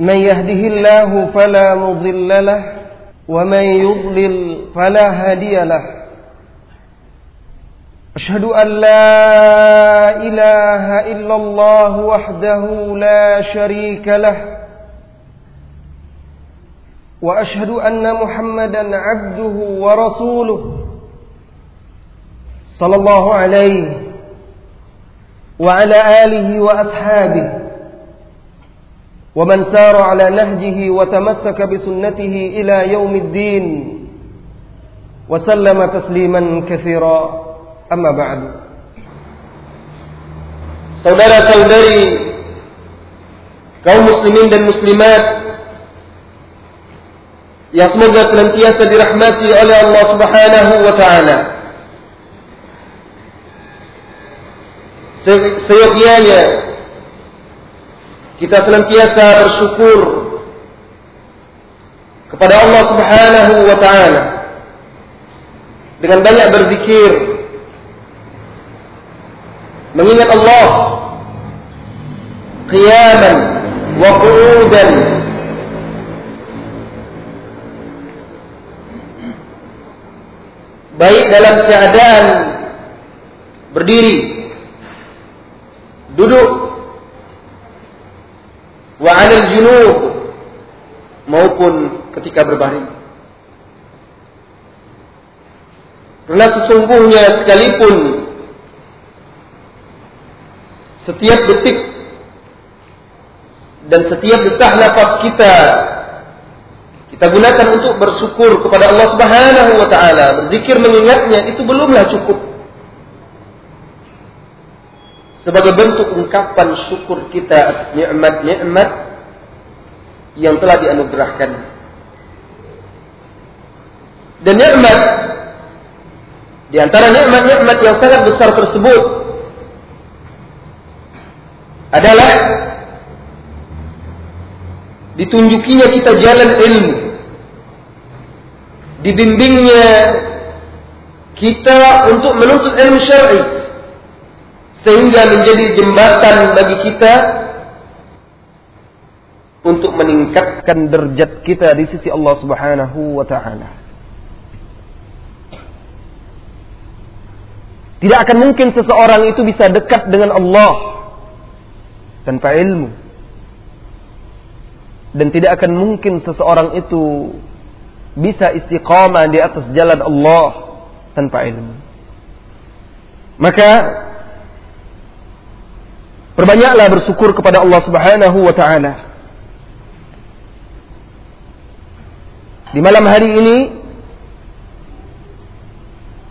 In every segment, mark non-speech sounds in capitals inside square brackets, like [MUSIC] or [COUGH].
من يهده الله فلا مضل له ومن يضلل فلا هادي له. أشهد أن لا إله إلا الله وحده لا شريك له وأشهد أن محمدا عبده ورسوله صلى الله عليه وعلى آله وأصحابه. ومن سار على نهجه وتمسك بسنته إلى يوم الدين وسلم تسليما كثيرا أما بعد Saudara-saudari kaum muslimin dan muslimat yang semoga senantiasa dirahmati oleh Allah Subhanahu wa taala. Seyogianya kita senantiasa bersyukur kepada Allah Subhanahu wa taala. Dengan banyak berzikir mengingat Allah qiyaman wa qu'udan. Baik dalam keadaan berdiri duduk wa 'alal junub maupun ketika berbaring. Karena sesungguhnya sekalipun setiap detik dan setiap detak nafas kita kita gunakan untuk bersyukur kepada Allah Subhanahu wa taala, berzikir mengingatnya itu belumlah cukup sebagai bentuk ungkapan syukur kita atas nikmat-nikmat yang telah dianugerahkan. Dan nikmat di antara nikmat-nikmat yang sangat besar tersebut adalah ditunjukinya kita jalan ilmu dibimbingnya kita untuk menuntut ilmu syar'i sehingga menjadi jembatan bagi kita untuk meningkatkan derajat kita di sisi Allah Subhanahu wa taala. Tidak akan mungkin seseorang itu bisa dekat dengan Allah tanpa ilmu. Dan tidak akan mungkin seseorang itu bisa istiqamah di atas jalan Allah tanpa ilmu. Maka Perbanyaklah bersyukur kepada Allah Subhanahu wa taala. Di malam hari ini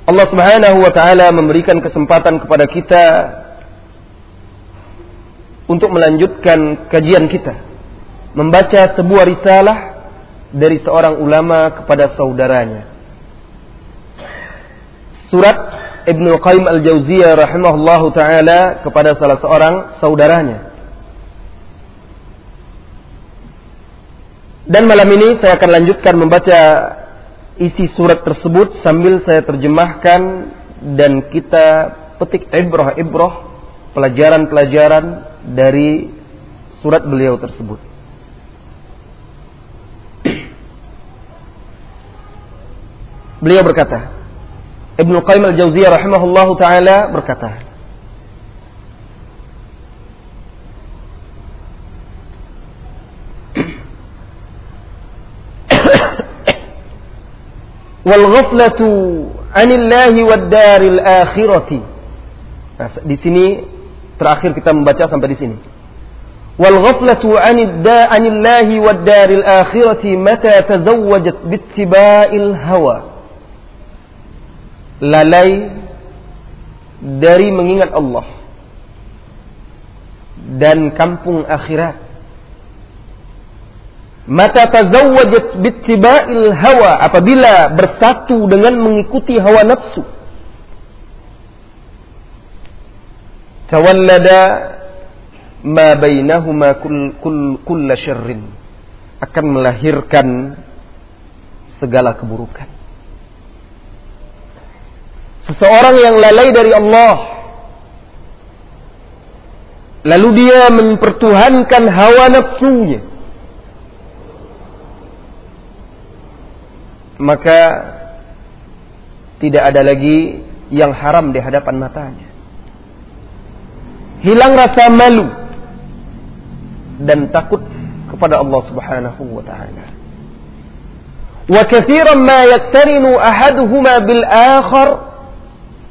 Allah Subhanahu wa taala memberikan kesempatan kepada kita untuk melanjutkan kajian kita membaca sebuah risalah dari seorang ulama kepada saudaranya. Surat Ibnu Qayyim Al-Jauziyah rahimahullahu taala kepada salah seorang saudaranya. Dan malam ini saya akan lanjutkan membaca isi surat tersebut sambil saya terjemahkan dan kita petik ibrah-ibrah pelajaran-pelajaran dari surat beliau tersebut. Beliau berkata, Ibnu Qayyim al-Jauziyah rahimahullah taala berkata, [COUGHS] wal ghaflatu anillahi wad daril akhirati. Nah, di sini terakhir kita membaca sampai di sini. Wal ghaflatu anillahi wad daril akhirati mata tazawwajat bittiba'il hawa lalai dari mengingat Allah dan kampung akhirat. Mata tazawwajat bittiba'il hawa apabila bersatu dengan mengikuti hawa nafsu. Tawallada ma bainahuma kull, kull, kulla syarrin. Akan melahirkan segala keburukan seseorang yang lalai dari Allah. Lalu dia mempertuhankan hawa nafsunya. Maka tidak ada lagi yang haram di hadapan matanya. Hilang rasa malu dan takut kepada Allah Subhanahu wa taala. Wa katsiran ma yaktarinu ahaduhuma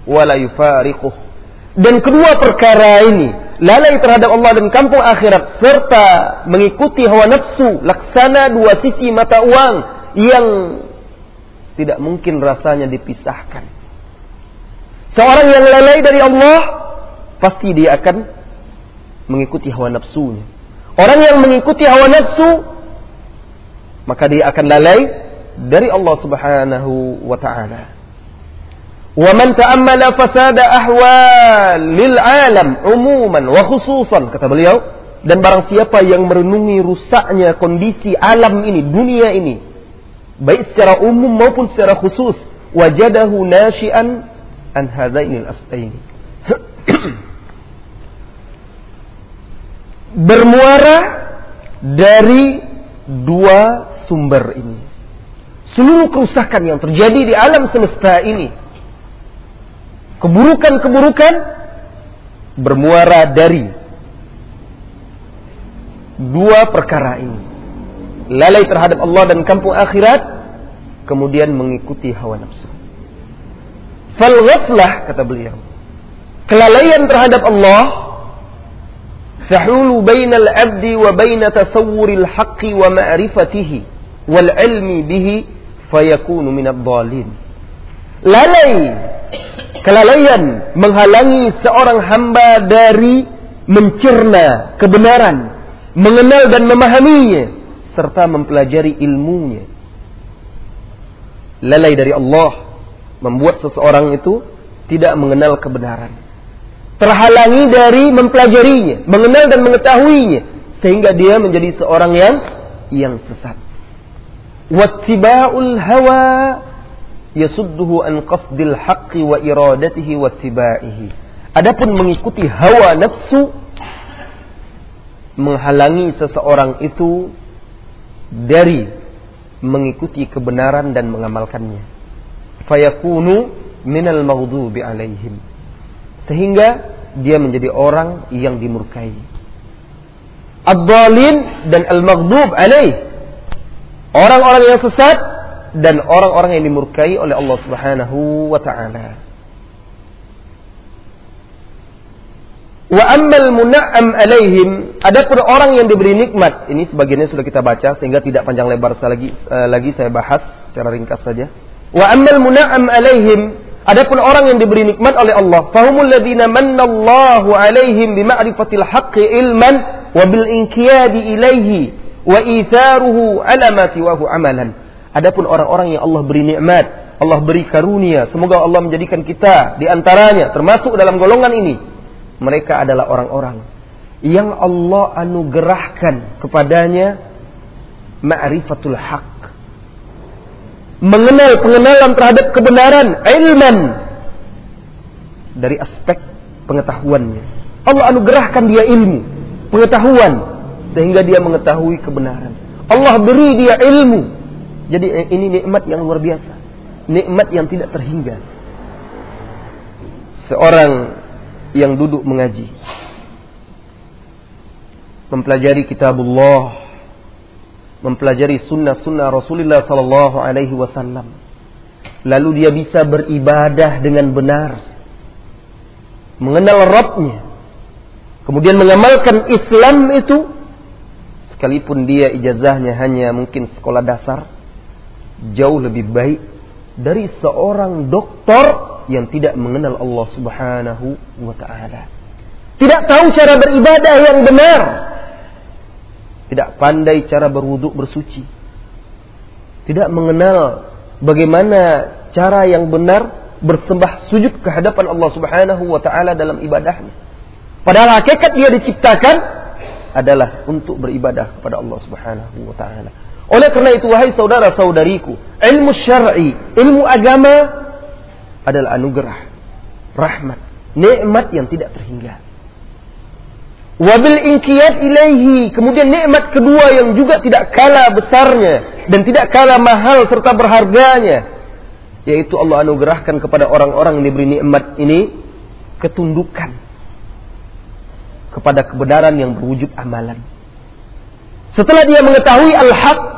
bil akhar wa la yufariquh. Dan kedua perkara ini lalai terhadap Allah dan kampung akhirat serta mengikuti hawa nafsu laksana dua sisi mata uang yang tidak mungkin rasanya dipisahkan. Seorang yang lalai dari Allah pasti dia akan mengikuti hawa nafsunya. Orang yang mengikuti hawa nafsu maka dia akan lalai dari Allah Subhanahu wa taala. Ta'ammala fasada ahwal lil alam umuman wa khususan kata beliau dan barang siapa yang merenungi rusaknya kondisi alam ini, dunia ini, baik secara umum maupun secara khusus, wajadahu nasyian an hadainil asbaini. [CLEARS THROAT] bermuara dari dua sumber ini. Seluruh kerusakan yang terjadi di alam semesta ini, keburukan-keburukan bermuara dari dua perkara ini. Lalai terhadap Allah dan kampung akhirat, kemudian mengikuti hawa nafsu. Fal ghaflah, kata beliau. Kelalaian terhadap Allah, sahulu bainal abdi wa baina tasawuril haqqi wa ma'rifatihi wal ilmi bihi fayakunu minad dhalin. Lalai kelalaian menghalangi seorang hamba dari mencerna kebenaran mengenal dan memahaminya serta mempelajari ilmunya lalai dari Allah membuat seseorang itu tidak mengenal kebenaran terhalangi dari mempelajarinya, mengenal dan mengetahuinya sehingga dia menjadi seorang yang yang sesat. Wattiba'ul hawa yasudduhu an qasdil haqqi wa iradatihi wattiba'ihi. Adapun mengikuti hawa nafsu menghalangi seseorang itu dari mengikuti kebenaran dan mengamalkannya. Fayakunu minal maghdubi alaihim sehingga dia menjadi orang yang dimurkai. Ad-dhalin dan al-maghdub alaih. Orang-orang yang sesat dan orang-orang yang dimurkai oleh Allah Subhanahu wa taala. Wa ammal muna'am alaihim, adapun orang yang diberi nikmat, ini sebagiannya sudah kita baca sehingga tidak panjang lebar lagi uh, lagi saya bahas secara ringkas saja. Wa ammal muna'am alaihim Adapun orang yang diberi nikmat oleh Allah, fahumul ladzina mannallahu alaihim bima'rifatil haqqi ilman wa bil inqiyadi ilaihi wa itharuhu ala ma siwahu amalan. Adapun orang-orang yang Allah beri nikmat, Allah beri karunia, semoga Allah menjadikan kita di antaranya termasuk dalam golongan ini. Mereka adalah orang-orang yang Allah anugerahkan kepadanya ma'rifatul haq mengenal pengenalan terhadap kebenaran ilman dari aspek pengetahuannya. Allah anugerahkan dia ilmu, pengetahuan sehingga dia mengetahui kebenaran. Allah beri dia ilmu. Jadi eh, ini nikmat yang luar biasa. Nikmat yang tidak terhingga. Seorang yang duduk mengaji. Mempelajari kitabullah. Mempelajari sunnah-sunnah Rasulullah Sallallahu Alaihi Wasallam, lalu dia bisa beribadah dengan benar, mengenal Rabbnya, kemudian mengamalkan Islam itu, sekalipun dia ijazahnya hanya mungkin sekolah dasar, jauh lebih baik dari seorang doktor yang tidak mengenal Allah Subhanahu wa taala. Tidak tahu cara beribadah yang benar, tidak pandai cara berwuduk bersuci, tidak mengenal bagaimana cara yang benar bersembah sujud ke hadapan Allah Subhanahu wa taala dalam ibadahnya. Padahal hakikat dia diciptakan adalah untuk beribadah kepada Allah Subhanahu wa taala. Oleh karena itu wahai saudara-saudariku, ilmu syar'i, ilmu agama adalah anugerah, rahmat, nikmat yang tidak terhingga. Wabil inkiyat ilaihi. Kemudian nikmat kedua yang juga tidak kalah besarnya. Dan tidak kalah mahal serta berharganya. Yaitu Allah anugerahkan kepada orang-orang yang diberi nikmat ini. Ketundukan. Kepada kebenaran yang berwujud amalan. Setelah dia mengetahui al-haq.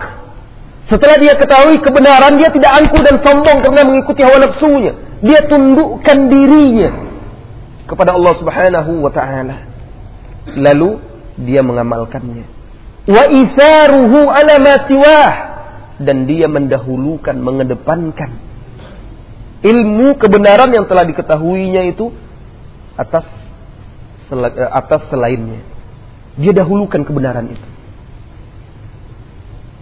Setelah dia ketahui kebenaran. Dia tidak angkuh dan sombong karena mengikuti hawa nafsunya. Dia tundukkan dirinya. Kepada Allah subhanahu wa ta'ala lalu dia mengamalkannya. Wa isaruhu ala ma siwah dan dia mendahulukan, mengedepankan ilmu kebenaran yang telah diketahuinya itu atas atas selainnya. Dia dahulukan kebenaran itu.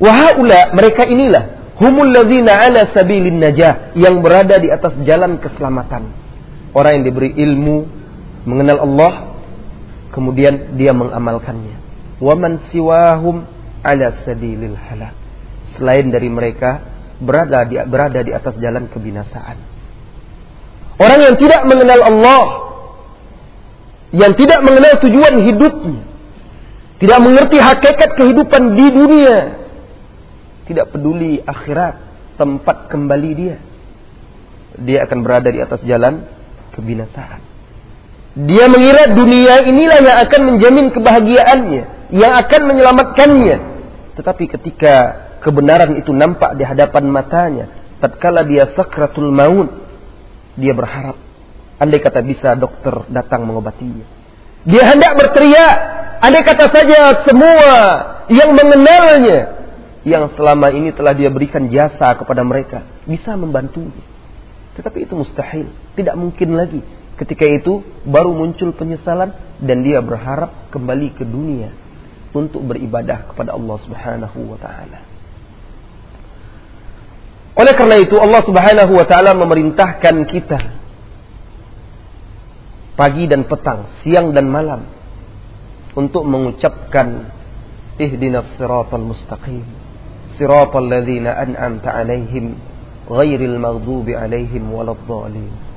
Wahaula mereka inilah humul ladzina ala sabilin najah yang berada di atas jalan keselamatan. Orang yang diberi ilmu mengenal Allah kemudian dia mengamalkannya. Waman siwahum ala sabilil halak. Selain dari mereka berada di berada di atas jalan kebinasaan. Orang yang tidak mengenal Allah, yang tidak mengenal tujuan hidupnya, tidak mengerti hakikat kehidupan di dunia, tidak peduli akhirat, tempat kembali dia. Dia akan berada di atas jalan kebinasaan. Dia mengira dunia inilah yang akan menjamin kebahagiaannya, yang akan menyelamatkannya. Tetapi ketika kebenaran itu nampak di hadapan matanya, tatkala dia sakratul maut, dia berharap andai kata bisa dokter datang mengobatinya. Dia hendak berteriak, andai kata saja semua yang mengenalnya, yang selama ini telah dia berikan jasa kepada mereka, bisa membantunya. Tetapi itu mustahil, tidak mungkin lagi Ketika itu baru muncul penyesalan dan dia berharap kembali ke dunia untuk beribadah kepada Allah Subhanahu wa taala. Oleh karena itu Allah Subhanahu wa taala memerintahkan kita pagi dan petang, siang dan malam untuk mengucapkan ihdinas siratal mustaqim siratal ladzina an'amta alaihim ghairil maghdubi alaihim waladdallin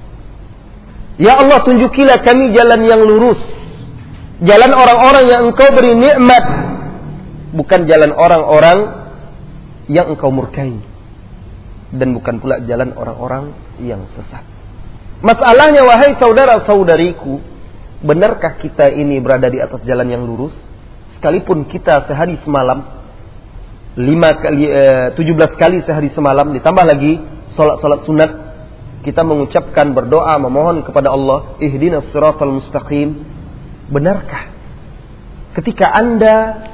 Ya Allah tunjukilah kami jalan yang lurus. Jalan orang-orang yang engkau beri nikmat. Bukan jalan orang-orang yang engkau murkai. Dan bukan pula jalan orang-orang yang sesat. Masalahnya wahai saudara-saudariku. Benarkah kita ini berada di atas jalan yang lurus? Sekalipun kita sehari semalam. Lima kali, eh, 17 kali sehari semalam. Ditambah lagi sholat-sholat sunat. Kita mengucapkan berdoa memohon kepada Allah ihdinas siratal mustaqim. Benarkah ketika Anda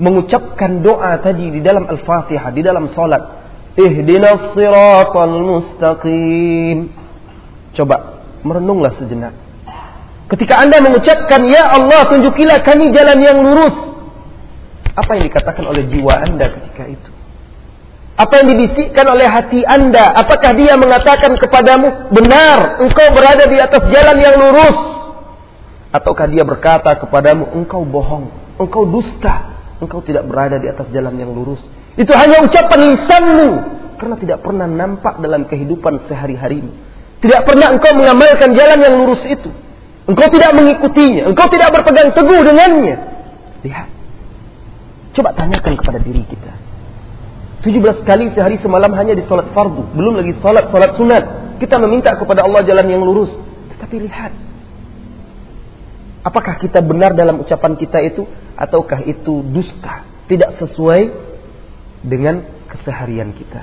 mengucapkan doa tadi di dalam Al-Fatihah di dalam salat ihdinas siratal mustaqim coba merenunglah sejenak. Ketika Anda mengucapkan ya Allah tunjukilah kami jalan yang lurus apa yang dikatakan oleh jiwa Anda ketika itu apa yang dibisikkan oleh hati anda? Apakah dia mengatakan kepadamu, benar, engkau berada di atas jalan yang lurus? Ataukah dia berkata kepadamu, engkau bohong, engkau dusta, engkau tidak berada di atas jalan yang lurus? Itu hanya ucapan lisanmu, karena tidak pernah nampak dalam kehidupan sehari-harimu. Tidak pernah engkau mengamalkan jalan yang lurus itu. Engkau tidak mengikutinya, engkau tidak berpegang teguh dengannya. Lihat. Coba tanyakan kepada diri kita. 17 kali sehari semalam hanya di solat fardu. Belum lagi solat solat sunat. Kita meminta kepada Allah jalan yang lurus. Tetapi lihat. Apakah kita benar dalam ucapan kita itu? Ataukah itu dusta? Tidak sesuai dengan keseharian kita.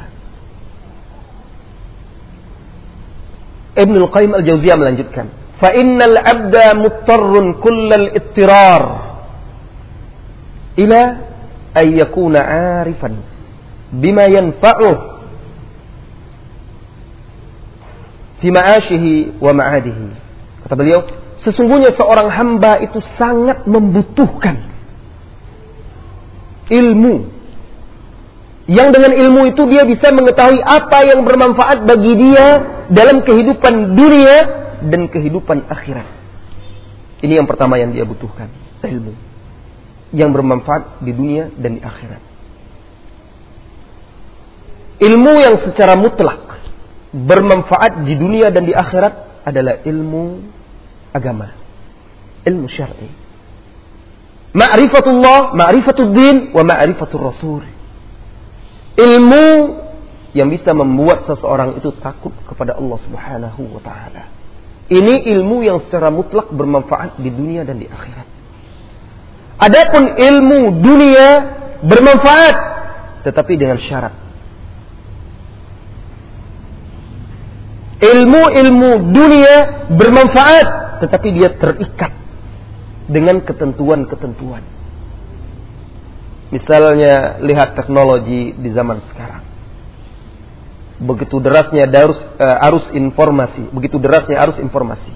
Ibn Al-Qayyim Al-Jauziyah melanjutkan. innal abda muttarrun kullal ittirar. Ayyakuna arifan bima yanfa'uh fi ma'ashihi wa ma'adihi. Kata beliau, sesungguhnya seorang hamba itu sangat membutuhkan ilmu. Yang dengan ilmu itu dia bisa mengetahui apa yang bermanfaat bagi dia dalam kehidupan dunia dan kehidupan akhirat. Ini yang pertama yang dia butuhkan, ilmu. Yang bermanfaat di dunia dan di akhirat. Ilmu yang secara mutlak bermanfaat di dunia dan di akhirat adalah ilmu agama. Ilmu syar'i. Ma'rifatullah, ma'rifatul din, wa ma'rifatul rasul. Ilmu yang bisa membuat seseorang itu takut kepada Allah Subhanahu wa taala. Ini ilmu yang secara mutlak bermanfaat di dunia dan di akhirat. Adapun ilmu dunia bermanfaat tetapi dengan syarat. Ilmu-ilmu dunia bermanfaat tetapi dia terikat dengan ketentuan-ketentuan. Misalnya lihat teknologi di zaman sekarang begitu derasnya arus, uh, arus informasi, begitu derasnya arus informasi.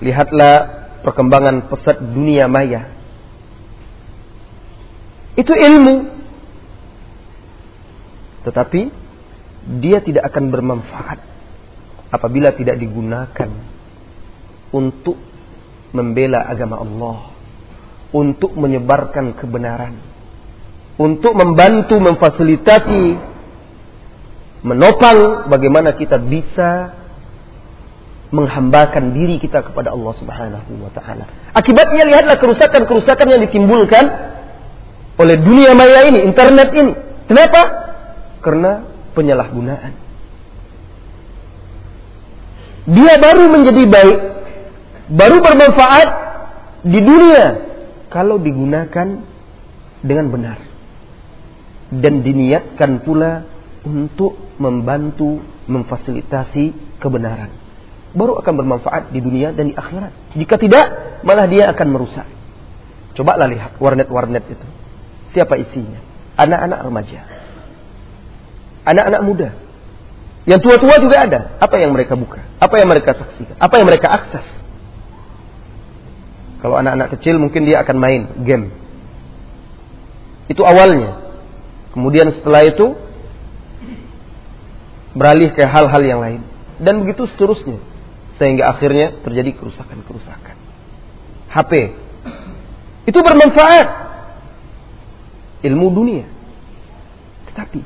Lihatlah perkembangan pesat dunia maya. Itu ilmu. Tetapi dia tidak akan bermanfaat apabila tidak digunakan untuk membela agama Allah, untuk menyebarkan kebenaran, untuk membantu memfasilitasi menopang bagaimana kita bisa menghambakan diri kita kepada Allah Subhanahu wa taala. Akibatnya lihatlah kerusakan-kerusakan yang ditimbulkan oleh dunia maya ini, internet ini. Kenapa? Karena penyalahgunaan. Dia baru menjadi baik, baru bermanfaat di dunia kalau digunakan dengan benar dan diniatkan pula untuk membantu memfasilitasi kebenaran. Baru akan bermanfaat di dunia dan di akhirat. Jika tidak, malah dia akan merusak. Cobalah lihat warnet-warnet itu. Siapa isinya? Anak-anak remaja. Anak-anak muda. Yang tua-tua juga ada. Apa yang mereka buka? Apa yang mereka saksikan? Apa yang mereka akses? Kalau anak-anak kecil mungkin dia akan main game. Itu awalnya. Kemudian setelah itu beralih ke hal-hal yang lain dan begitu seterusnya sehingga akhirnya terjadi kerusakan-kerusakan. HP itu bermanfaat ilmu dunia. Tetapi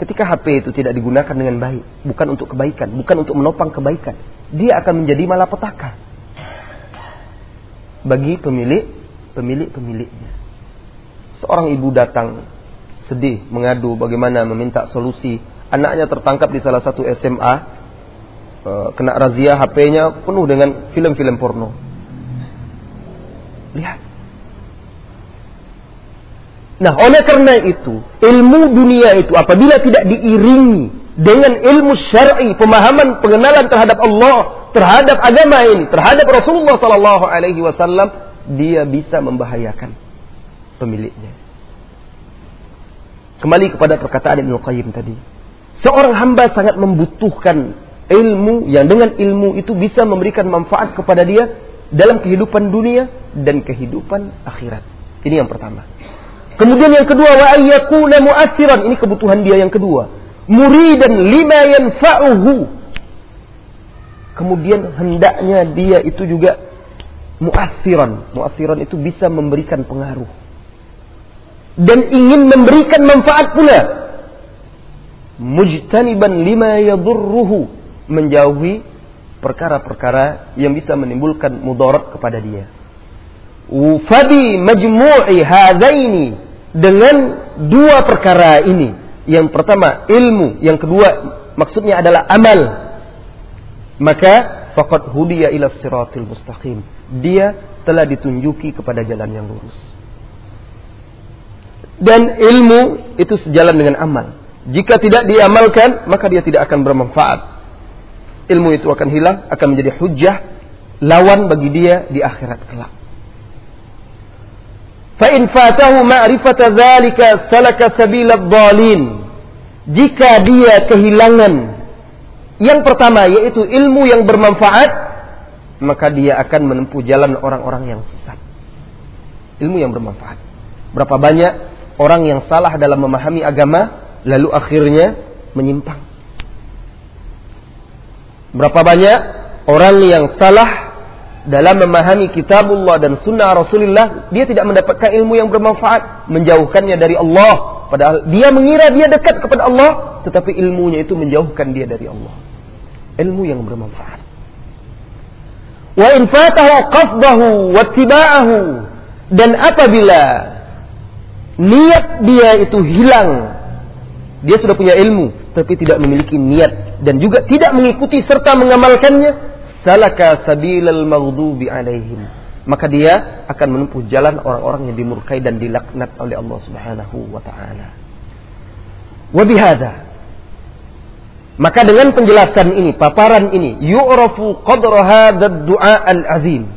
ketika HP itu tidak digunakan dengan baik, bukan untuk kebaikan, bukan untuk menopang kebaikan, dia akan menjadi malapetaka bagi pemilik pemilik pemiliknya. Seorang ibu datang sedih mengadu bagaimana meminta solusi anaknya tertangkap di salah satu SMA, eh, kena razia HP-nya penuh dengan film-film porno. Lihat. Nah, oleh karena itu, ilmu dunia itu apabila tidak diiringi dengan ilmu syar'i, pemahaman pengenalan terhadap Allah, terhadap agama ini, terhadap Rasulullah sallallahu alaihi wasallam, dia bisa membahayakan pemiliknya. Kembali kepada perkataan Ibnu Qayyim tadi. Seorang hamba sangat membutuhkan ilmu yang dengan ilmu itu bisa memberikan manfaat kepada dia dalam kehidupan dunia dan kehidupan akhirat. Ini yang pertama. Kemudian yang kedua wa ayyakuna mu'assiran. Ini kebutuhan dia yang kedua. Muridan lima yanfa'uhu. Kemudian hendaknya dia itu juga mu'assiran. Mu'assiran itu bisa memberikan pengaruh. Dan ingin memberikan manfaat pula mujtaniban lima yadurruhu menjauhi perkara-perkara yang bisa menimbulkan mudarat kepada dia. Fabi majmu'i hadaini dengan dua perkara ini. Yang pertama ilmu, yang kedua maksudnya adalah amal. Maka faqad hudiya ila siratil mustaqim. Dia telah ditunjuki kepada jalan yang lurus. Dan ilmu itu sejalan dengan amal. Jika tidak diamalkan, maka dia tidak akan bermanfaat. Ilmu itu akan hilang, akan menjadi hujah, lawan bagi dia di akhirat kelak. Fa'in fatahu ma'rifata zalika salaka sabila dhalin. Jika dia kehilangan yang pertama yaitu ilmu yang bermanfaat, maka dia akan menempuh jalan orang-orang yang sesat. Ilmu yang bermanfaat. Berapa banyak orang yang salah dalam memahami agama lalu akhirnya menyimpang. Berapa banyak orang yang salah dalam memahami kitabullah dan sunnah Rasulullah, dia tidak mendapatkan ilmu yang bermanfaat, menjauhkannya dari Allah. Padahal dia mengira dia dekat kepada Allah, tetapi ilmunya itu menjauhkan dia dari Allah. Ilmu yang bermanfaat. Wa in fatahu qasdahu wattiba'ahu dan apabila niat dia itu hilang dia sudah punya ilmu tapi tidak memiliki niat dan juga tidak mengikuti serta mengamalkannya salaka sabilal maghdubi alaihim maka dia akan menempuh jalan orang-orang yang dimurkai dan dilaknat oleh Allah Subhanahu wa taala. Wa bihadza maka dengan penjelasan ini, paparan ini, yu'rafu qadra hadzal du'a al-azim.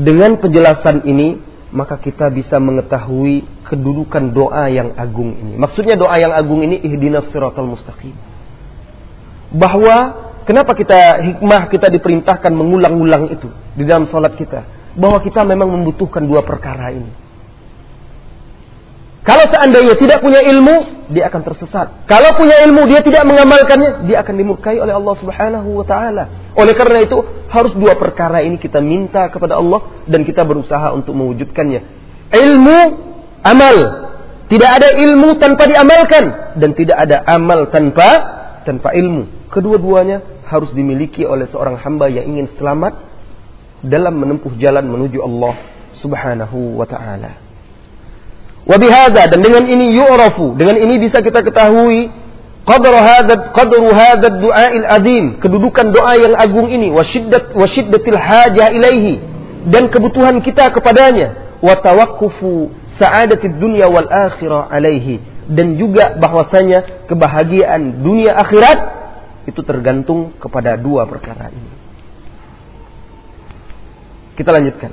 Dengan penjelasan ini, maka kita bisa mengetahui kedudukan doa yang agung ini. Maksudnya doa yang agung ini ihdinas siratal mustaqim. Bahwa kenapa kita hikmah kita diperintahkan mengulang-ulang itu di dalam salat kita? Bahwa kita memang membutuhkan dua perkara ini. Kalau seandainya tidak punya ilmu, dia akan tersesat. Kalau punya ilmu, dia tidak mengamalkannya, dia akan dimurkai oleh Allah Subhanahu wa taala. Oleh karena itu, harus dua perkara ini kita minta kepada Allah dan kita berusaha untuk mewujudkannya. Ilmu, amal. Tidak ada ilmu tanpa diamalkan dan tidak ada amal tanpa tanpa ilmu. Kedua-duanya harus dimiliki oleh seorang hamba yang ingin selamat dalam menempuh jalan menuju Allah Subhanahu wa taala. Wabihada dan dengan ini yu'rafu, dengan ini bisa kita ketahui qadru hadzal qadru hadzal du'ail azim, kedudukan doa yang agung ini wa syiddat wa syiddatil hajah ilaihi dan kebutuhan kita kepadanya wa tawaqqufu sa'adatid dunya wal akhirah alaihi dan juga bahwasanya kebahagiaan dunia akhirat itu tergantung kepada dua perkara ini. Kita lanjutkan.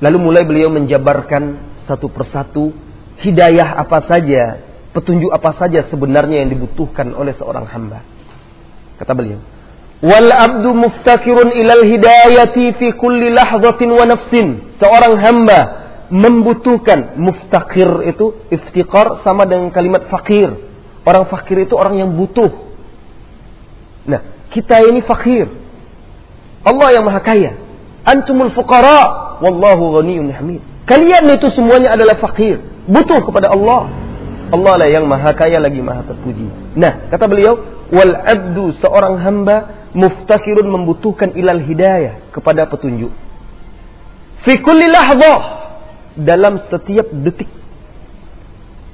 Lalu mulai beliau menjabarkan satu persatu hidayah apa saja, petunjuk apa saja sebenarnya yang dibutuhkan oleh seorang hamba. Kata beliau, "Wal abdu muftakirun ilal hidayati fi kulli lahzatin wa nafsin." Seorang hamba membutuhkan muftakir itu iftikar sama dengan kalimat fakir. Orang fakir itu orang yang butuh. Nah, kita ini fakir. Allah yang maha kaya. Antumul fuqara wallahu ghaniyun hamid. Kalian itu semuanya adalah fakir, butuh kepada Allah. Allah lah yang maha kaya lagi maha terpuji. Nah, kata beliau, wal abdu seorang hamba muftakirun membutuhkan ilal hidayah kepada petunjuk. Fi kulli lahzah dalam setiap detik.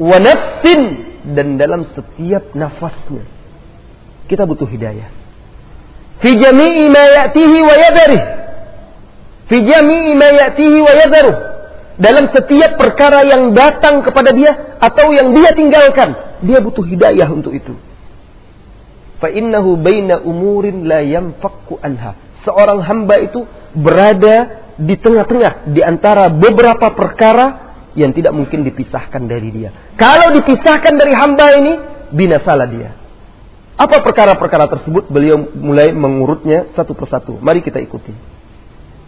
Wa nafsin dan dalam setiap nafasnya. Kita butuh hidayah. Fi jami'i ma ya'tihi wa yadharih. Fi jami'i ma ya'tihi wa dalam setiap perkara yang datang kepada dia atau yang dia tinggalkan. Dia butuh hidayah untuk itu. Fa innahu baina umurin la yanfakku anha. Seorang hamba itu berada di tengah-tengah di antara beberapa perkara yang tidak mungkin dipisahkan dari dia. Kalau dipisahkan dari hamba ini, binasalah dia. Apa perkara-perkara tersebut? Beliau mulai mengurutnya satu persatu. Mari kita ikuti.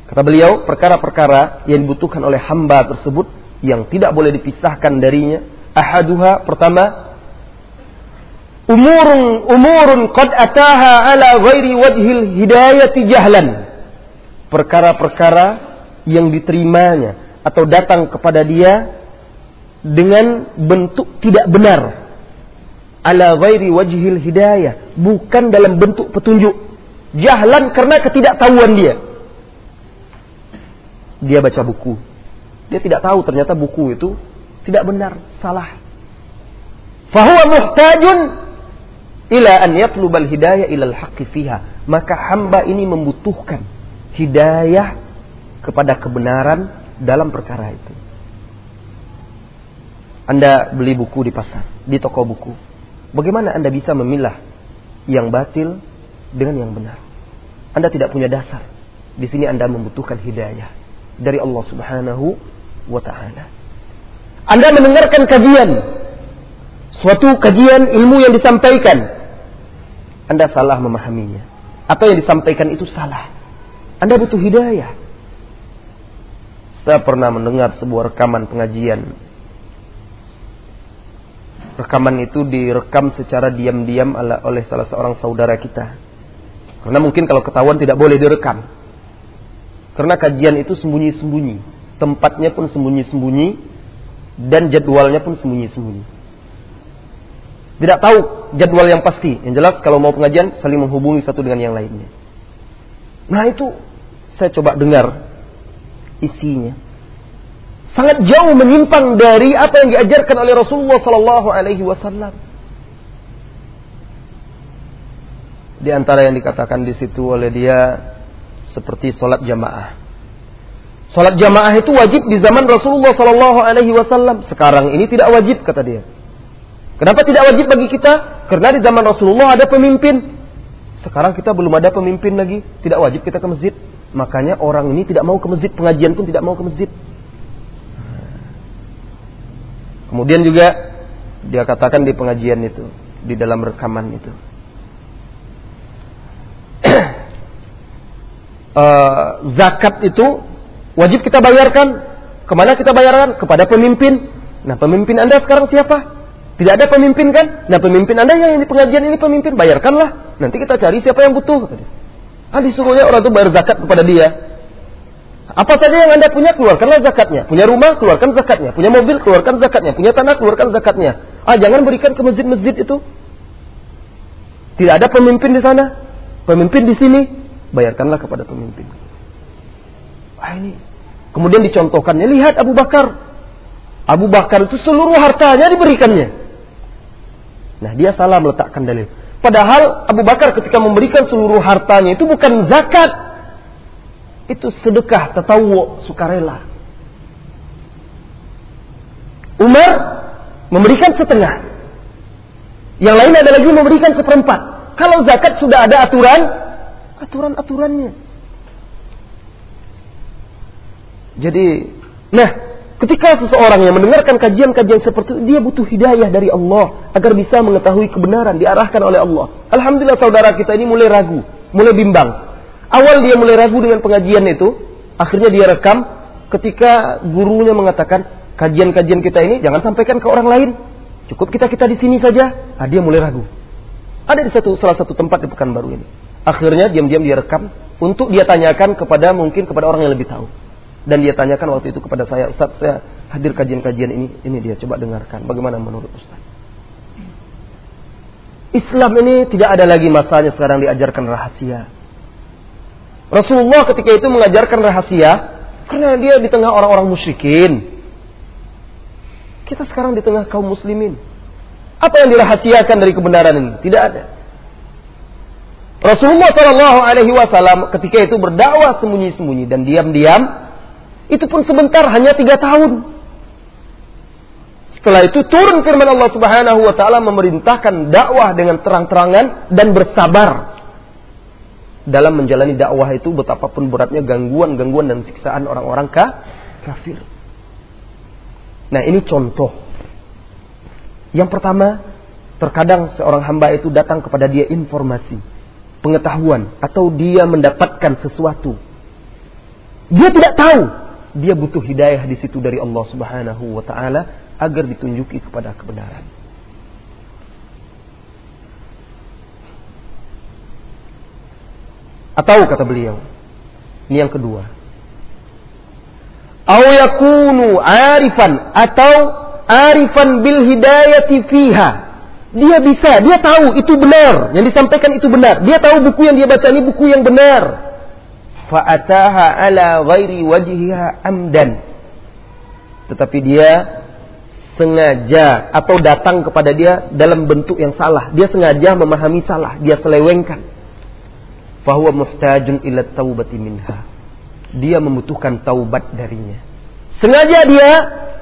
Kata beliau, perkara-perkara yang dibutuhkan oleh hamba tersebut yang tidak boleh dipisahkan darinya. Ahaduha pertama, umurun umurun qad ataha ala ghairi wajhil hidayati jahlan. Perkara-perkara yang diterimanya atau datang kepada dia dengan bentuk tidak benar. Ala ghairi wajhil hidayah, bukan dalam bentuk petunjuk. Jahlan karena ketidaktahuan dia dia baca buku. Dia tidak tahu ternyata buku itu tidak benar, salah. Fahuwa muhtajun ila an yatlubal hidayah ilal haqqi fiha. Maka hamba ini membutuhkan hidayah kepada kebenaran dalam perkara itu. Anda beli buku di pasar, di toko buku. Bagaimana Anda bisa memilah yang batil dengan yang benar? Anda tidak punya dasar. Di sini Anda membutuhkan hidayah dari Allah Subhanahu wa taala. Anda mendengarkan kajian suatu kajian ilmu yang disampaikan Anda salah memahaminya atau yang disampaikan itu salah. Anda butuh hidayah. Saya pernah mendengar sebuah rekaman pengajian rekaman itu direkam secara diam-diam oleh salah seorang saudara kita. Karena mungkin kalau ketahuan tidak boleh direkam. Karena kajian itu sembunyi-sembunyi. Tempatnya pun sembunyi-sembunyi. Dan jadwalnya pun sembunyi-sembunyi. Tidak tahu jadwal yang pasti. Yang jelas kalau mau pengajian saling menghubungi satu dengan yang lainnya. Nah itu saya coba dengar isinya sangat jauh menyimpang dari apa yang diajarkan oleh Rasulullah Sallallahu Alaihi Wasallam. Di antara yang dikatakan di situ oleh dia seperti sholat jamaah. Sholat jamaah itu wajib di zaman Rasulullah Sallallahu Alaihi Wasallam. Sekarang ini tidak wajib kata dia. Kenapa tidak wajib bagi kita? Karena di zaman Rasulullah ada pemimpin. Sekarang kita belum ada pemimpin lagi, tidak wajib kita ke masjid. Makanya orang ini tidak mau ke masjid, pengajian pun tidak mau ke masjid. Kemudian juga dia katakan di pengajian itu, di dalam rekaman itu. uh, [CLEARS THROAT] zakat itu wajib kita bayarkan. Ke mana kita bayarkan? Kepada pemimpin. Nah pemimpin anda sekarang siapa? Tidak ada pemimpin kan? Nah pemimpin anda yang di pengajian ini pemimpin, bayarkanlah. Nanti kita cari siapa yang butuh. Ah disuruhnya orang itu bayar zakat kepada dia. Apa saja yang Anda punya, keluarkanlah zakatnya. Punya rumah, keluarkan zakatnya. Punya mobil, keluarkan zakatnya. Punya tanah, keluarkan zakatnya. Ah, jangan berikan ke masjid-masjid itu. Tidak ada pemimpin di sana. Pemimpin di sini, bayarkanlah kepada pemimpin. Ah, ini. Kemudian dicontohkannya, lihat Abu Bakar. Abu Bakar itu seluruh hartanya diberikannya. Nah, dia salah meletakkan dalil. Padahal Abu Bakar ketika memberikan seluruh hartanya itu bukan zakat, itu sedekah tatawu sukarela. Umar memberikan setengah. Yang lain ada lagi memberikan seperempat. Kalau zakat sudah ada aturan, aturan-aturannya. Jadi, nah, ketika seseorang yang mendengarkan kajian-kajian seperti itu, dia butuh hidayah dari Allah agar bisa mengetahui kebenaran diarahkan oleh Allah. Alhamdulillah saudara kita ini mulai ragu, mulai bimbang. Awal dia mulai ragu dengan pengajian itu, akhirnya dia rekam ketika gurunya mengatakan kajian-kajian kita ini jangan sampaikan ke orang lain. Cukup kita kita di sini saja. Nah, dia mulai ragu. Ada di satu salah satu tempat di Pekanbaru ini. Akhirnya diam-diam dia rekam untuk dia tanyakan kepada mungkin kepada orang yang lebih tahu. Dan dia tanyakan waktu itu kepada saya, Ustaz, saya hadir kajian-kajian ini, ini dia coba dengarkan. Bagaimana menurut Ustaz? Islam ini tidak ada lagi masanya sekarang diajarkan rahasia. Rasulullah ketika itu mengajarkan rahasia karena dia di tengah orang-orang musyrikin. Kita sekarang di tengah kaum muslimin. Apa yang dirahasiakan dari kebenaran ini? Tidak ada. Rasulullah Shallallahu Alaihi Wasallam ketika itu berdakwah sembunyi-sembunyi dan diam-diam, itu pun sebentar hanya tiga tahun. Setelah itu turun firman Allah Subhanahu Wa Taala memerintahkan dakwah dengan terang-terangan dan bersabar dalam menjalani dakwah itu betapapun beratnya gangguan-gangguan dan siksaan orang-orang kafir. Nah, ini contoh. Yang pertama, terkadang seorang hamba itu datang kepada dia informasi, pengetahuan atau dia mendapatkan sesuatu. Dia tidak tahu, dia butuh hidayah di situ dari Allah Subhanahu wa taala agar ditunjuki kepada kebenaran. Atau kata beliau, ini yang kedua. Au yakunu arifan atau arifan bil hidayati fiha. Dia bisa, dia tahu itu benar, yang disampaikan itu benar. Dia tahu buku yang dia baca ini buku yang benar. Fa'ataha ala ghairi wajhiha amdan. Tetapi dia sengaja atau datang kepada dia dalam bentuk yang salah. Dia sengaja memahami salah, dia selewengkan fahuwa muhtajun ila taubati minha. Dia membutuhkan taubat darinya. Sengaja dia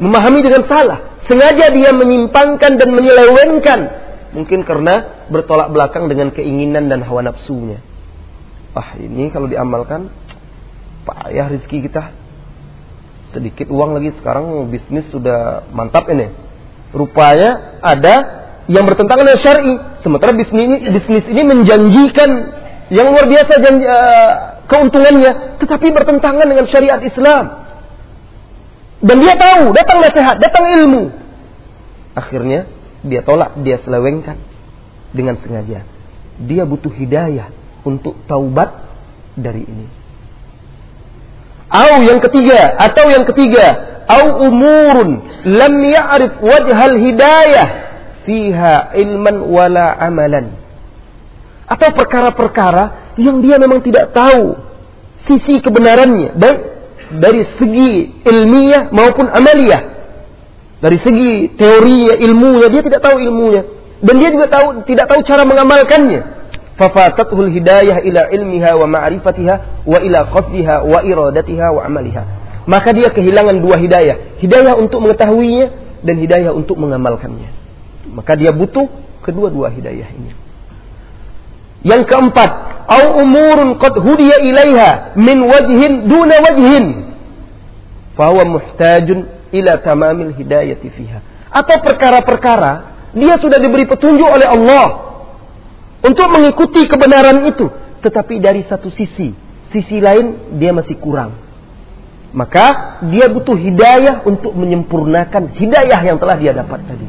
memahami dengan salah. Sengaja dia menyimpangkan dan menyelewengkan. Mungkin karena bertolak belakang dengan keinginan dan hawa nafsunya. Ah ini kalau diamalkan, payah rezeki kita. Sedikit uang lagi sekarang bisnis sudah mantap ini. Rupanya ada yang bertentangan dengan syari. Sementara bisnis ini, bisnis ini menjanjikan yang luar biasa janji, uh, keuntungannya, tetapi bertentangan dengan syariat Islam. Dan dia tahu, datang nasihat, datang ilmu. Akhirnya dia tolak, dia selewengkan dengan sengaja. Dia butuh hidayah untuk taubat dari ini. Au yang ketiga, atau yang ketiga, au umurun lam ya'rif wajhal hidayah fiha ilman wala amalan. Atau perkara-perkara yang dia memang tidak tahu sisi kebenarannya, baik dari segi ilmiah maupun amaliyah. Dari segi teorinya, ilmunya, dia tidak tahu ilmunya. Dan dia juga tahu tidak tahu cara mengamalkannya fafatathul hidayah ila ilmiha wa ma'rifatiha wa ila qasdiha wa iradatiha wa amaliha. Maka dia kehilangan dua hidayah. Hidayah untuk mengetahuinya dan hidayah untuk mengamalkannya. Maka dia butuh kedua-dua hidayah ini. Yang keempat, au umurun qad hudiya ilaiha min wajhin duna wajhin. Fahuwa muhtajun ila tamamil hidayati fiha. Atau perkara-perkara dia sudah diberi petunjuk oleh Allah untuk mengikuti kebenaran itu. Tetapi dari satu sisi, sisi lain dia masih kurang. Maka dia butuh hidayah untuk menyempurnakan hidayah yang telah dia dapat tadi.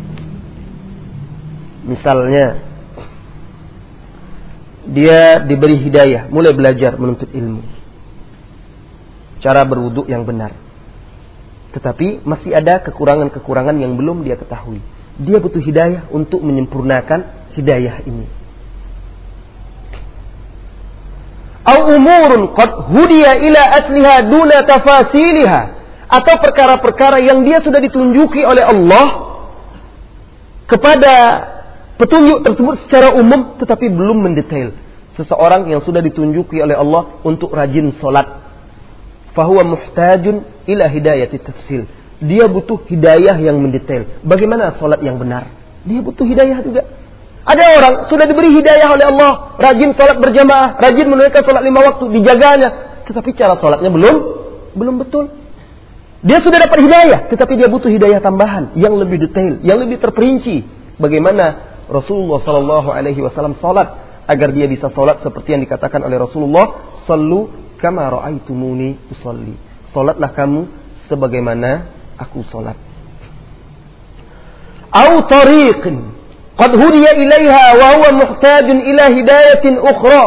Misalnya, dia diberi hidayah, mulai belajar menuntut ilmu. Cara berwuduk yang benar. Tetapi masih ada kekurangan-kekurangan yang belum dia ketahui. Dia butuh hidayah untuk menyempurnakan hidayah ini. au umurun qad hudiya ila asliha duna tafasiliha atau perkara-perkara yang dia sudah ditunjuki oleh Allah kepada petunjuk tersebut secara umum tetapi belum mendetail seseorang yang sudah ditunjuki oleh Allah untuk rajin solat fahuwa muhtajun ila hidayati tafsil dia butuh hidayah yang mendetail bagaimana solat yang benar dia butuh hidayah juga ada orang sudah diberi hidayah oleh Allah, rajin sholat berjamaah, rajin menunaikan sholat lima waktu, dijaganya. Tetapi cara sholatnya belum belum betul. Dia sudah dapat hidayah, tetapi dia butuh hidayah tambahan yang lebih detail, yang lebih terperinci. Bagaimana Rasulullah Shallallahu Alaihi Wasallam sholat agar dia bisa sholat seperti yang dikatakan oleh Rasulullah, Sallu kama ra'aitumuni usalli. Sholatlah kamu sebagaimana aku sholat. Au tariqin qad hudiya ilaiha wa huwa muhtajun ila hidayatin ukhra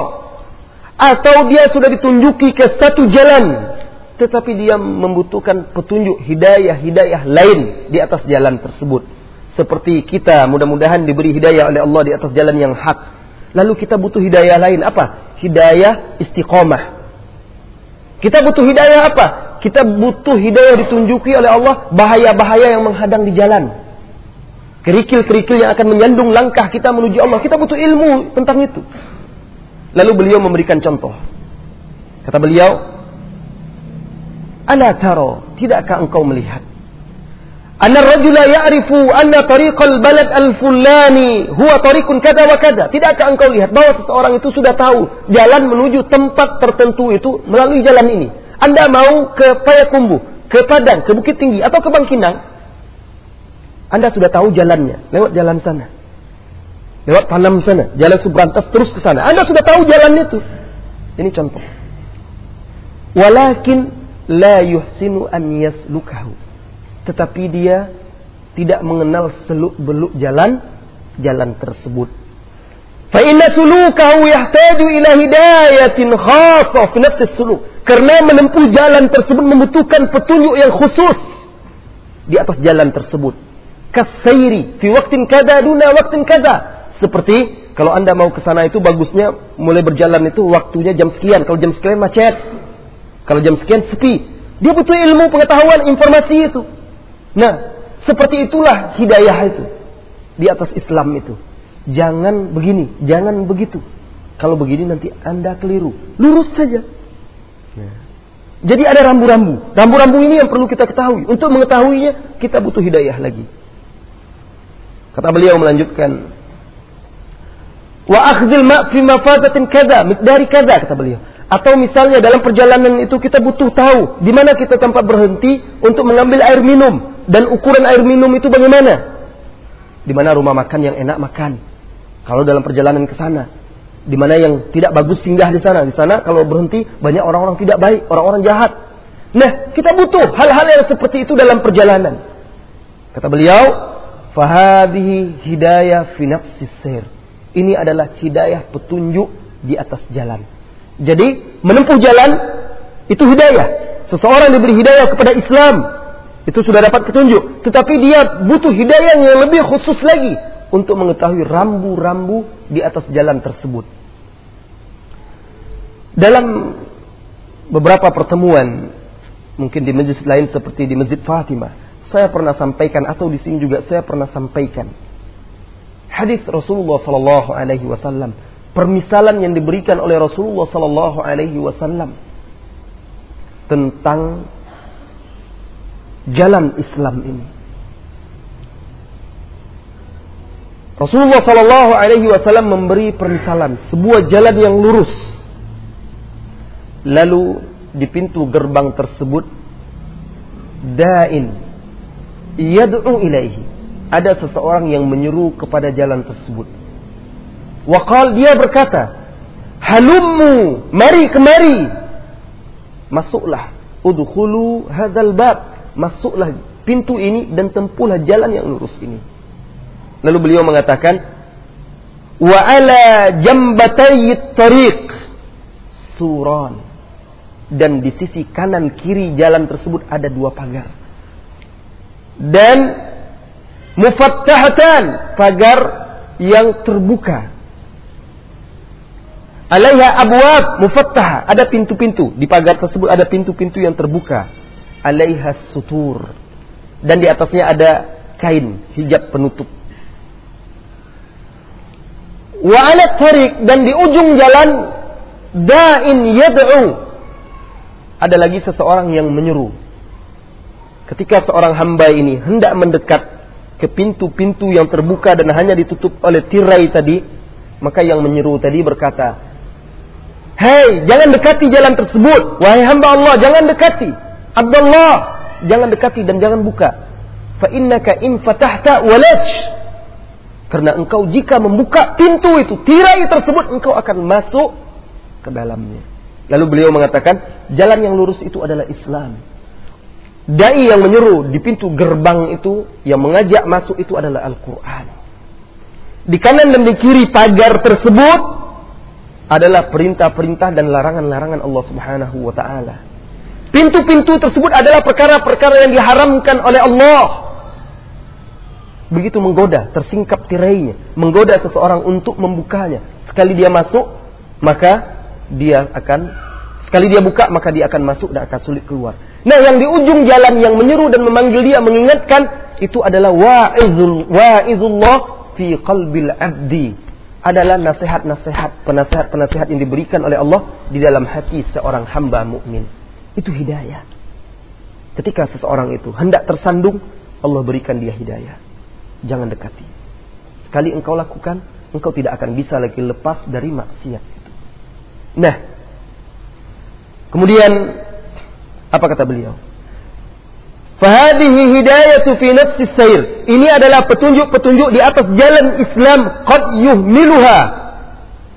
atau dia sudah ditunjuki ke satu jalan tetapi dia membutuhkan petunjuk hidayah-hidayah lain di atas jalan tersebut seperti kita mudah-mudahan diberi hidayah oleh Allah di atas jalan yang hak lalu kita butuh hidayah lain apa hidayah istiqomah kita butuh hidayah apa kita butuh hidayah ditunjuki oleh Allah bahaya-bahaya yang menghadang di jalan kerikil-kerikil yang akan menyandung langkah kita menuju Allah. Kita butuh ilmu tentang itu. Lalu beliau memberikan contoh. Kata beliau, Ala taro, tidakkah engkau melihat? Anna rajula ya'rifu anna tariqal balad al-fulani huwa tariqun kada wa. Tidakkah engkau lihat bahwa seseorang itu sudah tahu jalan menuju tempat tertentu itu melalui jalan ini. Anda mau ke Payakumbuh, ke Padang, ke Bukit Tinggi atau ke Bangkinang, anda sudah tahu jalannya, lewat jalan sana. Lewat tanam sana, jalan subrantas terus ke sana. Anda sudah tahu jalan itu. Ini contoh. Walakin la yuhsinu an yaslukahu. Tetapi dia tidak mengenal seluk-beluk jalan jalan tersebut. Fa inna sulukahu yahtaju ila hidayatin khassa fi nafsi suluk. Karena menempuh jalan tersebut membutuhkan petunjuk yang khusus di atas jalan tersebut kasairi fi waktin kada duna waktin kada. Seperti kalau Anda mau ke sana itu bagusnya mulai berjalan itu waktunya jam sekian. Kalau jam sekian macet. Kalau jam sekian sepi. Dia butuh ilmu, pengetahuan, informasi itu. Nah, seperti itulah hidayah itu. Di atas Islam itu. Jangan begini, jangan begitu. Kalau begini nanti Anda keliru. Lurus saja. Nah. Jadi ada rambu-rambu. Rambu-rambu ini yang perlu kita ketahui. Untuk mengetahuinya, kita butuh hidayah lagi. Kata beliau melanjutkan, wa akhdil ma fi mafadatin kada, dari kada kata beliau. Atau misalnya dalam perjalanan itu kita butuh tahu di mana kita tempat berhenti untuk mengambil air minum dan ukuran air minum itu bagaimana? Di mana rumah makan yang enak makan. Kalau dalam perjalanan ke sana, di mana yang tidak bagus singgah di sana. Di sana kalau berhenti banyak orang-orang tidak baik, orang-orang jahat. Nah, kita butuh hal-hal yang seperti itu dalam perjalanan. Kata beliau, Fahadihi hidayah fi nafsis Ini adalah hidayah petunjuk di atas jalan. Jadi menempuh jalan itu hidayah. Seseorang diberi hidayah kepada Islam itu sudah dapat petunjuk. Tetapi dia butuh hidayah yang lebih khusus lagi untuk mengetahui rambu-rambu di atas jalan tersebut. Dalam beberapa pertemuan mungkin di masjid lain seperti di Masjid Fatimah, saya pernah sampaikan atau di sini juga saya pernah sampaikan hadis Rasulullah sallallahu alaihi wasallam, permisalan yang diberikan oleh Rasulullah sallallahu alaihi wasallam tentang jalan Islam ini. Rasulullah sallallahu alaihi wasallam memberi permisalan sebuah jalan yang lurus. Lalu di pintu gerbang tersebut dain yad'u ilaihi. Ada seseorang yang menyeru kepada jalan tersebut. Waqal dia berkata, "Halummu, mari kemari." Masuklah, udkhulu hadzal bab. Masuklah pintu ini dan tempuhlah jalan yang lurus ini. Lalu beliau mengatakan, "Wa ala jambatayit tariq suran." Dan di sisi kanan kiri jalan tersebut ada dua pagar dan mufattahatan pagar yang terbuka. Alaiha abwab mufattah, ada pintu-pintu. Di pagar tersebut ada pintu-pintu yang terbuka. Alaiha sutur. Dan di atasnya ada kain hijab penutup. Wa ala tarik dan di ujung jalan da'in yad'u. Ada lagi seseorang yang menyeru ketika seorang hamba ini hendak mendekat ke pintu-pintu yang terbuka dan hanya ditutup oleh tirai tadi, maka yang menyeru tadi berkata, Hei, jangan dekati jalan tersebut. Wahai hamba Allah, jangan dekati. Abdullah, jangan dekati dan jangan buka. Fa innaka in fatahta walaj. Karena engkau jika membuka pintu itu, tirai tersebut, engkau akan masuk ke dalamnya. Lalu beliau mengatakan, jalan yang lurus itu adalah Islam. Dai yang menyeru di pintu gerbang itu yang mengajak masuk itu adalah Al-Quran. Di kanan dan di kiri pagar tersebut adalah perintah-perintah dan larangan-larangan Allah Subhanahu wa taala. Pintu-pintu tersebut adalah perkara-perkara yang diharamkan oleh Allah. Begitu menggoda, tersingkap tirainya, menggoda seseorang untuk membukanya. Sekali dia masuk, maka dia akan sekali dia buka maka dia akan masuk dan akan sulit keluar. Nah, yang di ujung jalan yang menyeru dan memanggil dia mengingatkan itu adalah wa'izul wa'izullah fi qalbil abdi. Adalah nasihat-nasihat, penasehat-penasehat yang diberikan oleh Allah di dalam hati seorang hamba mukmin. Itu hidayah. Ketika seseorang itu hendak tersandung, Allah berikan dia hidayah. Jangan dekati. Sekali engkau lakukan, engkau tidak akan bisa lagi lepas dari maksiat Nah, kemudian apa kata beliau? Fahadihi hidayatu fi nafsi. Ini adalah petunjuk-petunjuk di atas jalan Islam qad yuhmiluha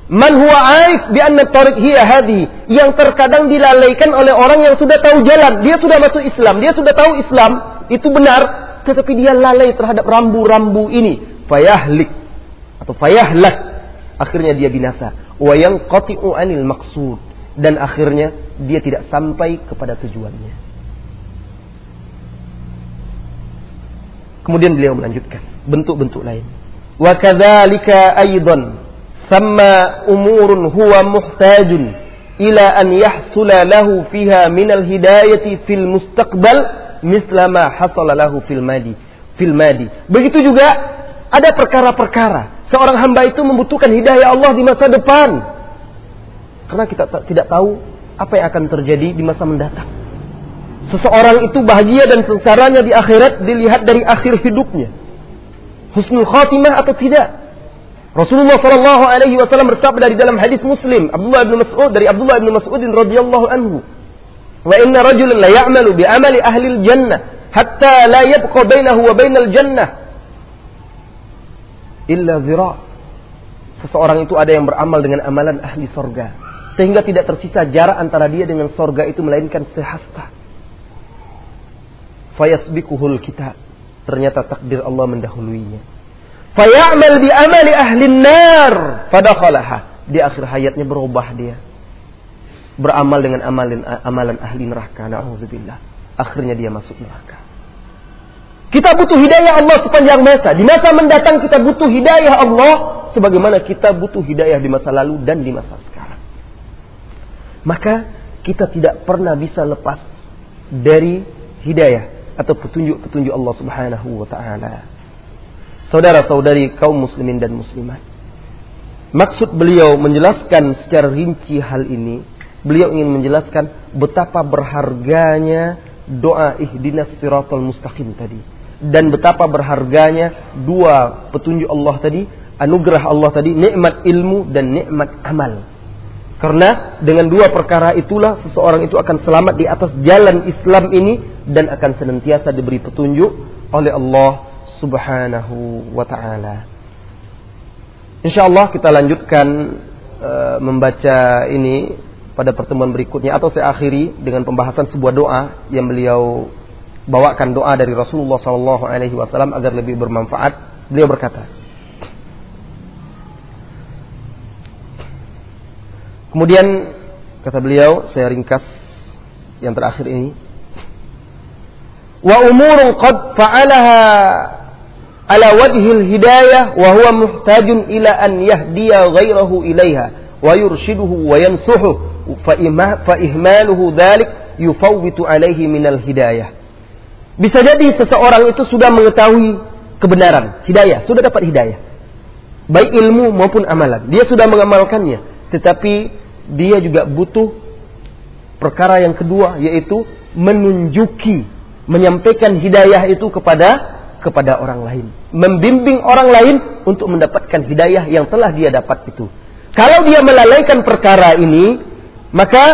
man huwa aif bi anna tariq hiya hadi yang terkadang dilalaikan oleh orang yang sudah tahu jalan. Dia sudah masuk Islam, dia sudah tahu Islam itu benar, tetapi dia lalai terhadap rambu-rambu ini. Fayahlik atau fayahlak. Akhirnya dia binasa. Wa yanqati'u anil maqsud dan akhirnya dia tidak sampai kepada tujuannya. Kemudian beliau melanjutkan bentuk-bentuk lain. Wa kadzalika aidan sama umurun huwa muhtajun ila an yahsula lahu fiha min al-hidayati fil mustaqbal misla ma hasala lahu fil madi fil madi. Begitu juga ada perkara-perkara seorang hamba itu membutuhkan hidayah Allah di masa depan karena kita tidak tahu apa yang akan terjadi di masa mendatang. Seseorang itu bahagia dan sengsaranya di akhirat dilihat dari akhir hidupnya. Husnul khatimah atau tidak. Rasulullah Shallallahu Alaihi Wasallam bersabda di dalam hadis Muslim Abdullah bin Mas'ud dari Abdullah bin Mas'ud radhiyallahu anhu. Wa inna rajulan la ya'malu bi amali ahli jannah hatta la yabqa bainahu wa bainal jannah illa zira. Seseorang itu ada yang beramal dengan amalan ahli sorga sehingga tidak tersisa jarak antara dia dengan sorga itu melainkan sehasta. Fayasbikuhul kita. ternyata takdir Allah mendahuluinya. Fayamal bi amali ahli nar fadakhalaha. Di akhir hayatnya berubah dia. Beramal dengan amalan amalan ahli neraka. Nauzubillah. Akhirnya dia masuk neraka. Kita butuh hidayah Allah sepanjang masa. Di masa mendatang kita butuh hidayah Allah sebagaimana kita butuh hidayah di masa lalu dan di masa sekarang. Maka kita tidak pernah bisa lepas dari hidayah atau petunjuk-petunjuk Allah Subhanahu wa taala. Saudara-saudari kaum muslimin dan muslimat. Maksud beliau menjelaskan secara rinci hal ini, beliau ingin menjelaskan betapa berharganya doa ihdinas siratal mustaqim tadi dan betapa berharganya dua petunjuk Allah tadi, anugerah Allah tadi, nikmat ilmu dan nikmat amal. Karena dengan dua perkara itulah seseorang itu akan selamat di atas jalan Islam ini dan akan senantiasa diberi petunjuk oleh Allah Subhanahu wa taala. Insyaallah kita lanjutkan uh, membaca ini pada pertemuan berikutnya atau saya akhiri dengan pembahasan sebuah doa yang beliau bawakan doa dari Rasulullah Sallallahu Alaihi Wasallam agar lebih bermanfaat. Beliau berkata, kemudian kata beliau, saya ringkas yang terakhir ini. Wa umurun qad fa'alaha ala wajhil hidayah wa huwa muhtajun ila an yahdiya ghairahu ilaiha wa yurshiduhu wa yansuhu fa ihmaluhu dhalik yufawwitu alaihi minal hidayah bisa jadi seseorang itu sudah mengetahui kebenaran, hidayah, sudah dapat hidayah. Baik ilmu maupun amalan. Dia sudah mengamalkannya. Tetapi dia juga butuh perkara yang kedua yaitu menunjuki, menyampaikan hidayah itu kepada kepada orang lain. Membimbing orang lain untuk mendapatkan hidayah yang telah dia dapat itu. Kalau dia melalaikan perkara ini, maka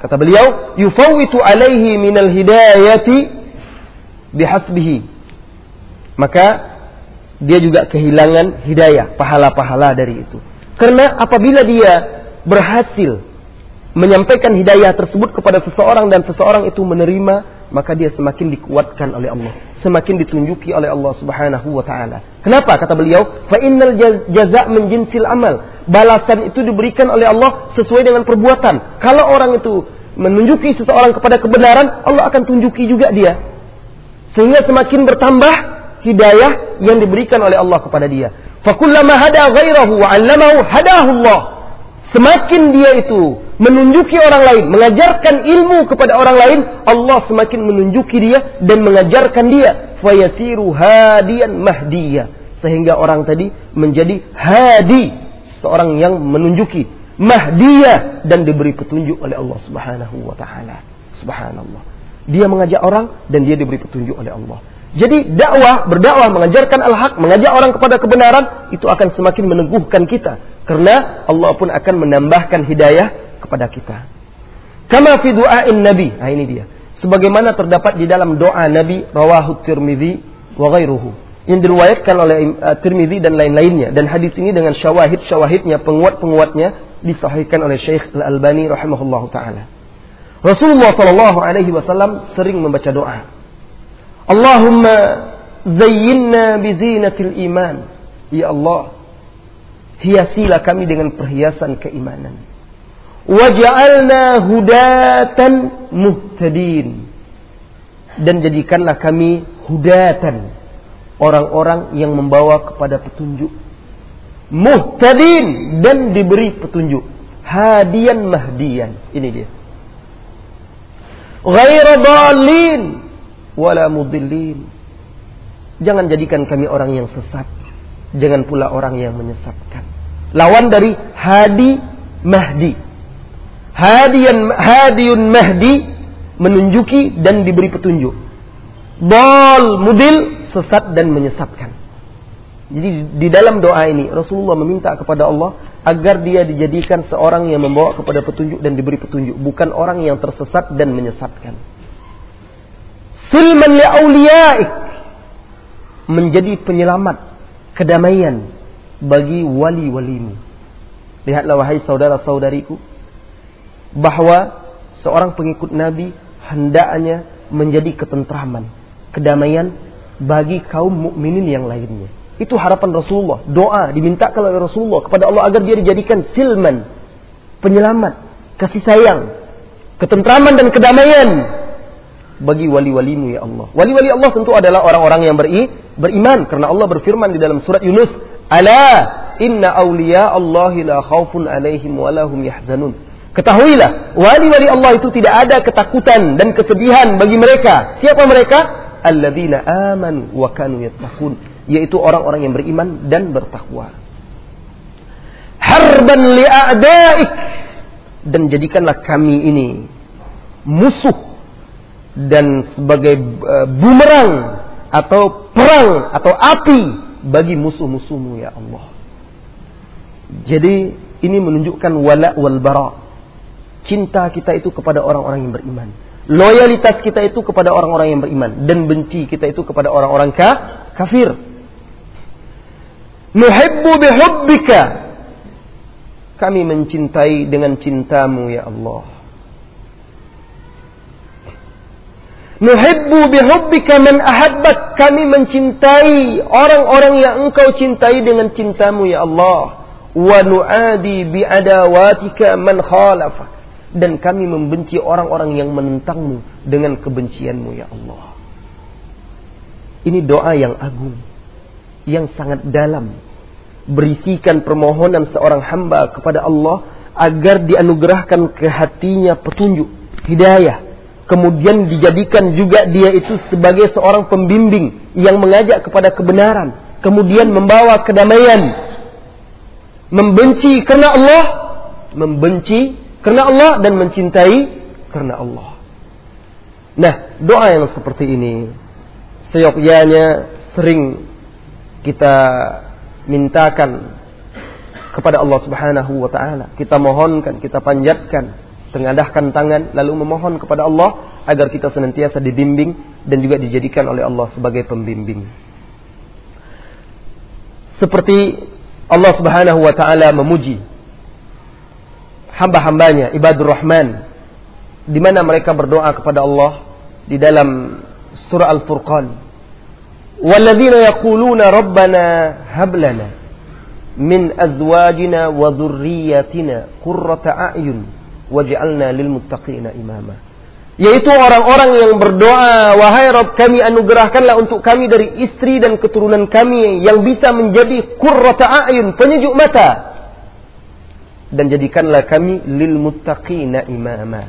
kata beliau, yufawwitu alaihi minal hidayati bihasbihi maka dia juga kehilangan hidayah pahala-pahala dari itu karena apabila dia berhasil menyampaikan hidayah tersebut kepada seseorang dan seseorang itu menerima maka dia semakin dikuatkan oleh Allah. Semakin ditunjuki oleh Allah Subhanahu wa taala. Kenapa? Kata beliau fa innal jaza' min jinsil amal. Balasan itu diberikan oleh Allah sesuai dengan perbuatan. Kalau orang itu menunjuki seseorang kepada kebenaran Allah akan tunjuki juga dia. Sehingga semakin bertambah hidayah yang diberikan oleh Allah kepada dia. Fakullama hada ghairahu wa 'allamahu hadahu Allah. Semakin dia itu menunjuki orang lain, mengajarkan ilmu kepada orang lain, Allah semakin menunjuki dia dan mengajarkan dia. Fayasiru hadiyan mahdiyah. Sehingga orang tadi menjadi hadi, seorang yang menunjuki, mahdiyah dan diberi petunjuk oleh Allah Subhanahu wa taala. Subhanallah. Dia mengajak orang dan dia diberi petunjuk oleh Allah. Jadi dakwah, berdakwah, mengajarkan al-haq, mengajak orang kepada kebenaran itu akan semakin meneguhkan kita karena Allah pun akan menambahkan hidayah kepada kita. Kama fi du'ain Nabi. Nah ini dia. Sebagaimana terdapat di dalam doa Nabi rawahu Tirmizi wa ghairuhu yang diriwayatkan oleh uh, dan lain-lainnya dan hadis ini dengan syawahid-syawahidnya penguat-penguatnya disahihkan oleh Syekh Al-Albani rahimahullahu taala. Rasulullah Shallallahu Alaihi Wasallam sering membaca doa. Allahumma zayyinna bizinatil iman. Ya Allah, hiasilah kami dengan perhiasan keimanan. Waj'alna hudatan muhtadin. Dan jadikanlah kami hudatan. Orang-orang yang membawa kepada petunjuk. Muhtadin. Dan diberi petunjuk. Hadian mahdian. Ini dia ghaira dalin wala mudillin. Jangan jadikan kami orang yang sesat, jangan pula orang yang menyesatkan. Lawan dari hadi mahdi. Hadian hadiun mahdi menunjuki dan diberi petunjuk. Dal mudil sesat dan menyesatkan. Jadi di dalam doa ini Rasulullah meminta kepada Allah agar dia dijadikan seorang yang membawa kepada petunjuk dan diberi petunjuk, bukan orang yang tersesat dan menyesatkan. Silman li menjadi penyelamat kedamaian bagi wali-walimu. Lihatlah wahai saudara-saudariku bahwa seorang pengikut Nabi hendaknya menjadi ketentraman, kedamaian bagi kaum mukminin yang lainnya. Itu harapan Rasulullah. Doa dimintakan oleh Rasulullah kepada Allah agar dia dijadikan silman, penyelamat, kasih sayang, ketentraman dan kedamaian bagi wali-walimu ya Allah. Wali-wali Allah tentu adalah orang-orang yang beri, beriman karena Allah berfirman di dalam surat Yunus, "Ala inna awliya Allahi la khaufun alaihim wa lahum yahzanun." Ketahuilah, wali-wali Allah itu tidak ada ketakutan dan kesedihan bagi mereka. Siapa mereka? Alladzina aman wa kanu yattaqun, yaitu orang-orang yang beriman dan bertakwa. Harban li'a'daik dan jadikanlah kami ini musuh dan sebagai uh, bumerang atau perang atau api bagi musuh-musuhmu ya Allah. Jadi ini menunjukkan wala wal bara. Cinta kita itu kepada orang-orang yang beriman. Loyalitas kita itu kepada orang-orang yang beriman dan benci kita itu kepada orang-orang ka kafir. Nuhibbu bihubbika. Kami mencintai dengan cintamu ya Allah. Nuhibbu bihubbika man ahabbak. Kami mencintai orang-orang yang engkau cintai dengan cintamu ya Allah. Wa nu'adi bi'adawatika man khalafak. Dan kami membenci orang-orang yang menentangmu dengan kebencianmu ya Allah. Ini doa yang agung. Yang sangat dalam. Berisikan permohonan seorang hamba kepada Allah agar dianugerahkan ke hatinya petunjuk, hidayah kemudian dijadikan juga dia itu sebagai seorang pembimbing yang mengajak kepada kebenaran, kemudian membawa kedamaian, membenci karena Allah, membenci karena Allah dan mencintai karena Allah. Nah, doa yang seperti ini seyogyanya sering kita mintakan kepada Allah Subhanahu wa taala. Kita mohonkan, kita panjatkan tengadahkan tangan lalu memohon kepada Allah agar kita senantiasa dibimbing dan juga dijadikan oleh Allah sebagai pembimbing. Seperti Allah Subhanahu wa taala memuji hamba-hambanya ibadur rahman di mana mereka berdoa kepada Allah di dalam surah Al-Furqan. Rabbana hab lana min azwajina wa dhurriyyatina qurrata a'yun waj'alna lil muttaqina imama. Yaitu orang-orang yang berdoa, wahai Rabb kami anugerahkanlah untuk kami dari istri dan keturunan kami yang bisa menjadi qurrata a'yun, penyejuk mata. Dan jadikanlah kami lil muttaqina imama.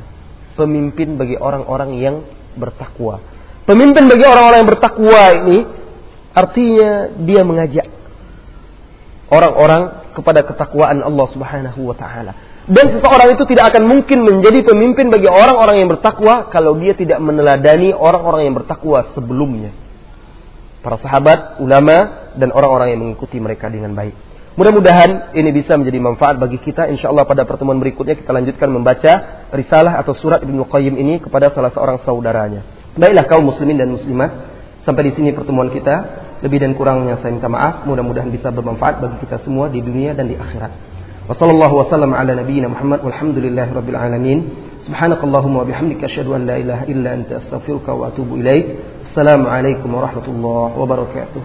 Pemimpin bagi orang-orang yang bertakwa. Pemimpin bagi orang-orang yang bertakwa ini artinya dia mengajak orang-orang kepada ketakwaan Allah Subhanahu wa taala. Dan seseorang itu tidak akan mungkin menjadi pemimpin bagi orang-orang yang bertakwa kalau dia tidak meneladani orang-orang yang bertakwa sebelumnya. Para sahabat, ulama, dan orang-orang yang mengikuti mereka dengan baik. Mudah-mudahan ini bisa menjadi manfaat bagi kita. Insya Allah pada pertemuan berikutnya kita lanjutkan membaca risalah atau surat Ibnu Qayyim ini kepada salah seorang saudaranya. Baiklah kaum muslimin dan muslimat, sampai di sini pertemuan kita. Lebih dan kurangnya saya minta maaf. Mudah-mudahan bisa bermanfaat bagi kita semua di dunia dan di akhirat. Wassalamu'alaikum warahmatullahi wabarakatuh.